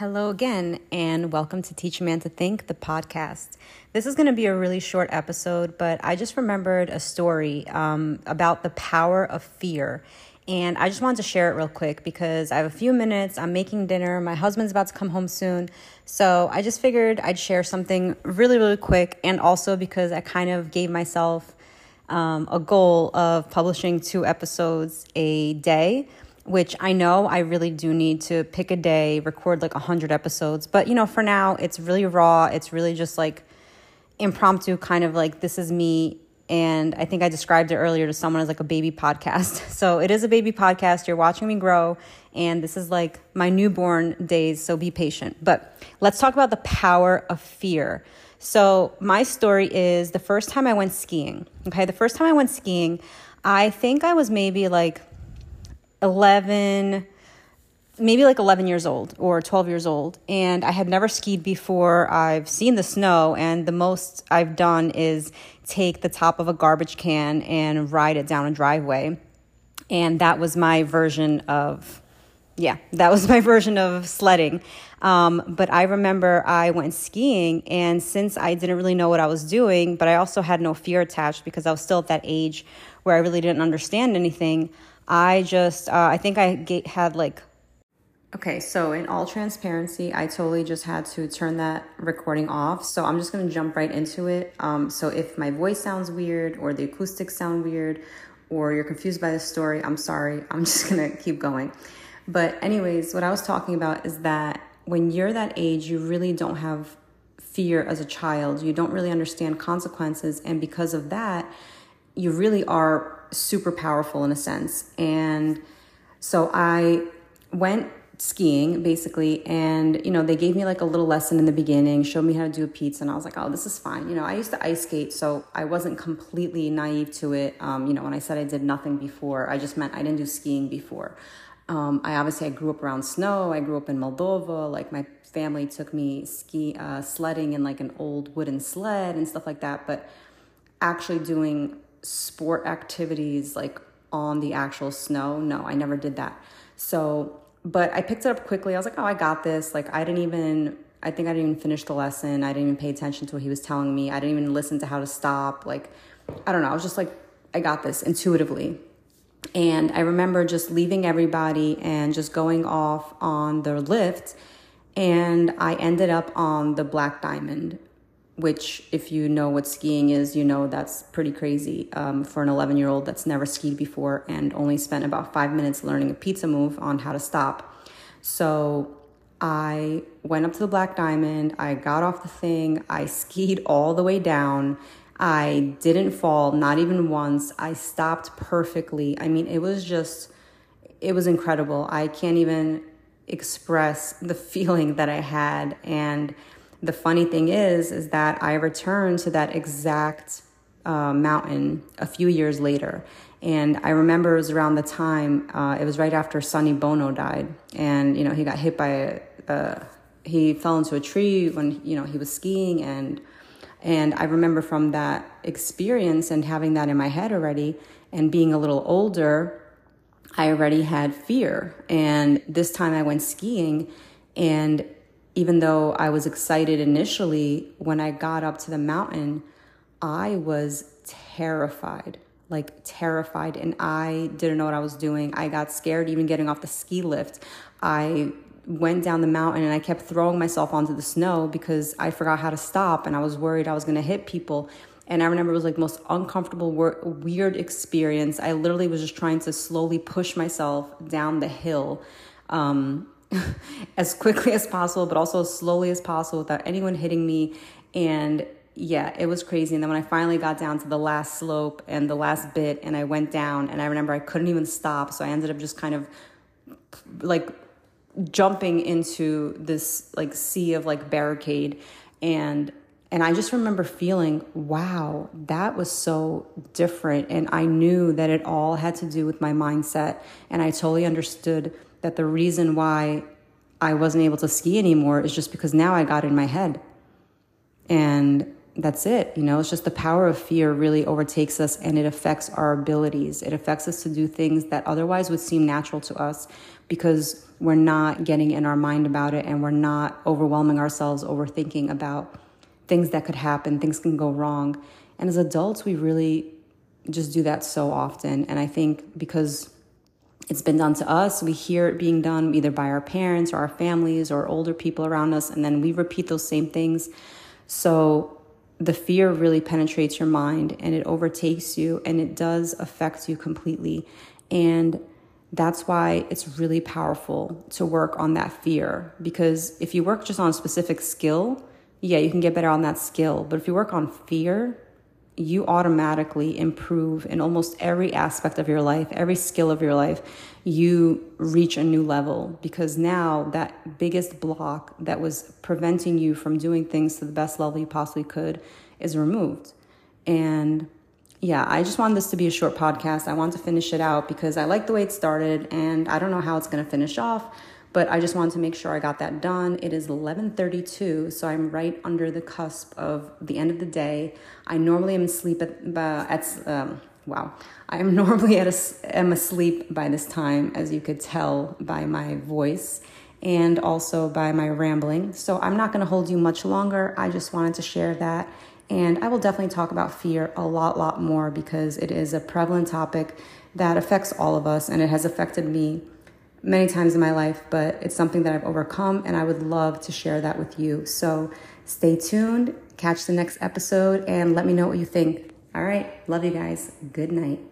Hello again, and welcome to Teach a Man to Think, the podcast. This is going to be a really short episode, but I just remembered a story um, about the power of fear. And I just wanted to share it real quick because I have a few minutes. I'm making dinner. My husband's about to come home soon. So I just figured I'd share something really, really quick. And also because I kind of gave myself um, a goal of publishing two episodes a day which I know I really do need to pick a day, record like 100 episodes. But, you know, for now, it's really raw. It's really just like impromptu, kind of like this is me. And I think I described it earlier to someone as like a baby podcast. So it is a baby podcast. You're watching me grow. And this is like my newborn days. So be patient. But let's talk about the power of fear. So my story is the first time I went skiing. Okay. The first time I went skiing, I think I was maybe like 11 maybe like 11 years old or 12 years old and i had never skied before. I've seen the snow and the most i've done is take the top of a garbage can and ride it down a driveway. And that was my version of yeah that was my version of sledding. Um, but i remember i went skiing and since i didn't really know what i was doing but i also had no fear attached because i was still at that age where i really didn't understand anything I just, uh, I think I get, had like, okay, so in all transparency, I totally just had to turn that recording off. So I'm just gonna jump right into it. Um, so if my voice sounds weird or the acoustics sound weird or you're confused by the story, I'm sorry. I'm just gonna keep going. But, anyways, what I was talking about is that when you're that age, you really don't have fear as a child. You don't really understand consequences. And because of that, you really are super powerful in a sense. And so I went skiing basically and you know they gave me like a little lesson in the beginning showed me how to do a pizza and i was like oh this is fine you know i used to ice skate so i wasn't completely naive to it um, you know when i said i did nothing before i just meant i didn't do skiing before um, i obviously i grew up around snow i grew up in moldova like my family took me ski uh, sledding in like an old wooden sled and stuff like that but actually doing sport activities like on the actual snow. No, I never did that. So, but I picked it up quickly. I was like, oh, I got this. Like, I didn't even, I think I didn't even finish the lesson. I didn't even pay attention to what he was telling me. I didn't even listen to how to stop. Like, I don't know. I was just like, I got this intuitively. And I remember just leaving everybody and just going off on the lift. And I ended up on the Black Diamond, which if you know what skiing is you know that's pretty crazy um, for an 11 year old that's never skied before and only spent about five minutes learning a pizza move on how to stop. So i went up to the black diamond i got off the thing i skied all the way down. I didn't fall not even once. I stopped perfectly. I mean it was just it was incredible. I can't even express the feeling that i had. And the funny thing is, is that I returned to that exact uh, mountain a few years later. And I remember it was around the time, uh, it was right after Sonny Bono died. And, you know, he got hit by a, uh, he fell into a tree when, you know, he was skiing. And, and I remember from that experience and having that in my head already and being a little older, I already had fear. And this time I went skiing and even though I was excited initially, when I got up to the mountain, I was terrified like terrified and I didn't know what I was doing. I got scared even getting off the ski lift. I went down the mountain and I kept throwing myself onto the snow because I forgot how to stop and I was worried I was going to hit people. And I remember it was like the most uncomfortable, weird experience. I literally was just trying to slowly push myself down the hill. Um, as quickly as possible, but also as slowly as possible without anyone hitting me. And yeah, it was crazy. And then when I finally got down to the last slope and the last bit, and I went down, and I remember I couldn't even stop. So I ended up just kind of like jumping into this like sea of like barricade and and I just remember feeling, wow, that was so different. And I knew that it all had to do with my mindset. And I totally understood that the reason why I wasn't able to ski anymore is just because now I got in my head. And that's it. You know, it's just the power of fear really overtakes us and it affects our abilities. It affects us to do things that otherwise would seem natural to us. because we're not getting in our mind about it and we're not overwhelming ourselves overthinking about things that could happen, things can go wrong. And as adults, we really just do that so often. And I think because it's been done to us, we hear it being done either by our parents or our families or older people around us, and then we repeat those same things. So the fear really penetrates your mind and it overtakes you and it does affect you completely. And that's why it's really powerful to work on that fear because if you work just on a specific skill, yeah, you can get better on that skill. But if you work on fear, you automatically improve in almost every aspect of your life, every skill of your life. You reach a new level because now that biggest block that was preventing you from doing things to the best level you possibly could is removed. And yeah, I just wanted this to be a short podcast. I want to finish it out because I like the way it started and I don't know how it's going to finish off but I just wanted to make sure I got that done. It is 11:32, so I'm right under the cusp of the end of the day. I normally am asleep at, uh, at um, wow. I am normally at a, am asleep by this time, as you could tell by my voice and also by my rambling. So I'm not going to hold you much longer. I just wanted to share that. And I will definitely talk about fear a lot, lot more because it is a prevalent topic that affects all of us and it has affected me many times in my life, but it's something that I've overcome, and I would love to share that with you. So stay tuned, catch the next episode, and let me know what you think. All right, love you guys. Good night.